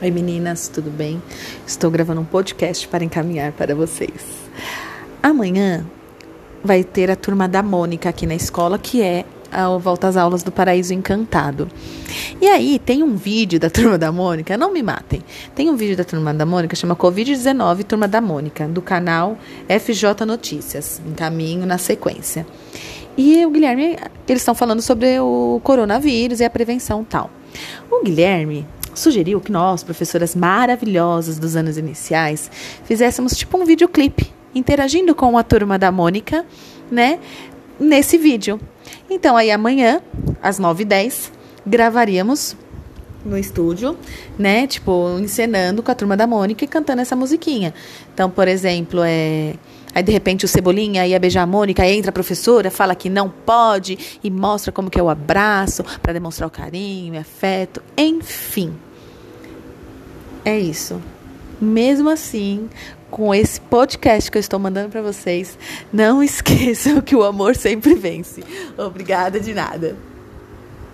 Oi meninas, tudo bem? Estou gravando um podcast para encaminhar para vocês. Amanhã vai ter a turma da Mônica aqui na escola, que é a volta às aulas do Paraíso Encantado. E aí tem um vídeo da turma da Mônica, não me matem. Tem um vídeo da turma da Mônica chama Covid-19 Turma da Mônica, do canal FJ Notícias. Encaminho na sequência. E o Guilherme, eles estão falando sobre o coronavírus e a prevenção tal. O Guilherme sugeriu que nós, professoras maravilhosas dos anos iniciais, fizéssemos tipo um videoclipe interagindo com a turma da Mônica, né, nesse vídeo. Então, aí amanhã, às 9h10, gravaríamos no estúdio, né, tipo, encenando com a turma da Mônica e cantando essa musiquinha. Então, por exemplo, é Aí de repente o Cebolinha ia beijar a Mônica, aí entra a professora, fala que não pode e mostra como que é o abraço para demonstrar o carinho, o afeto, enfim. É isso. Mesmo assim, com esse podcast que eu estou mandando para vocês, não esqueçam que o amor sempre vence. Obrigada de nada.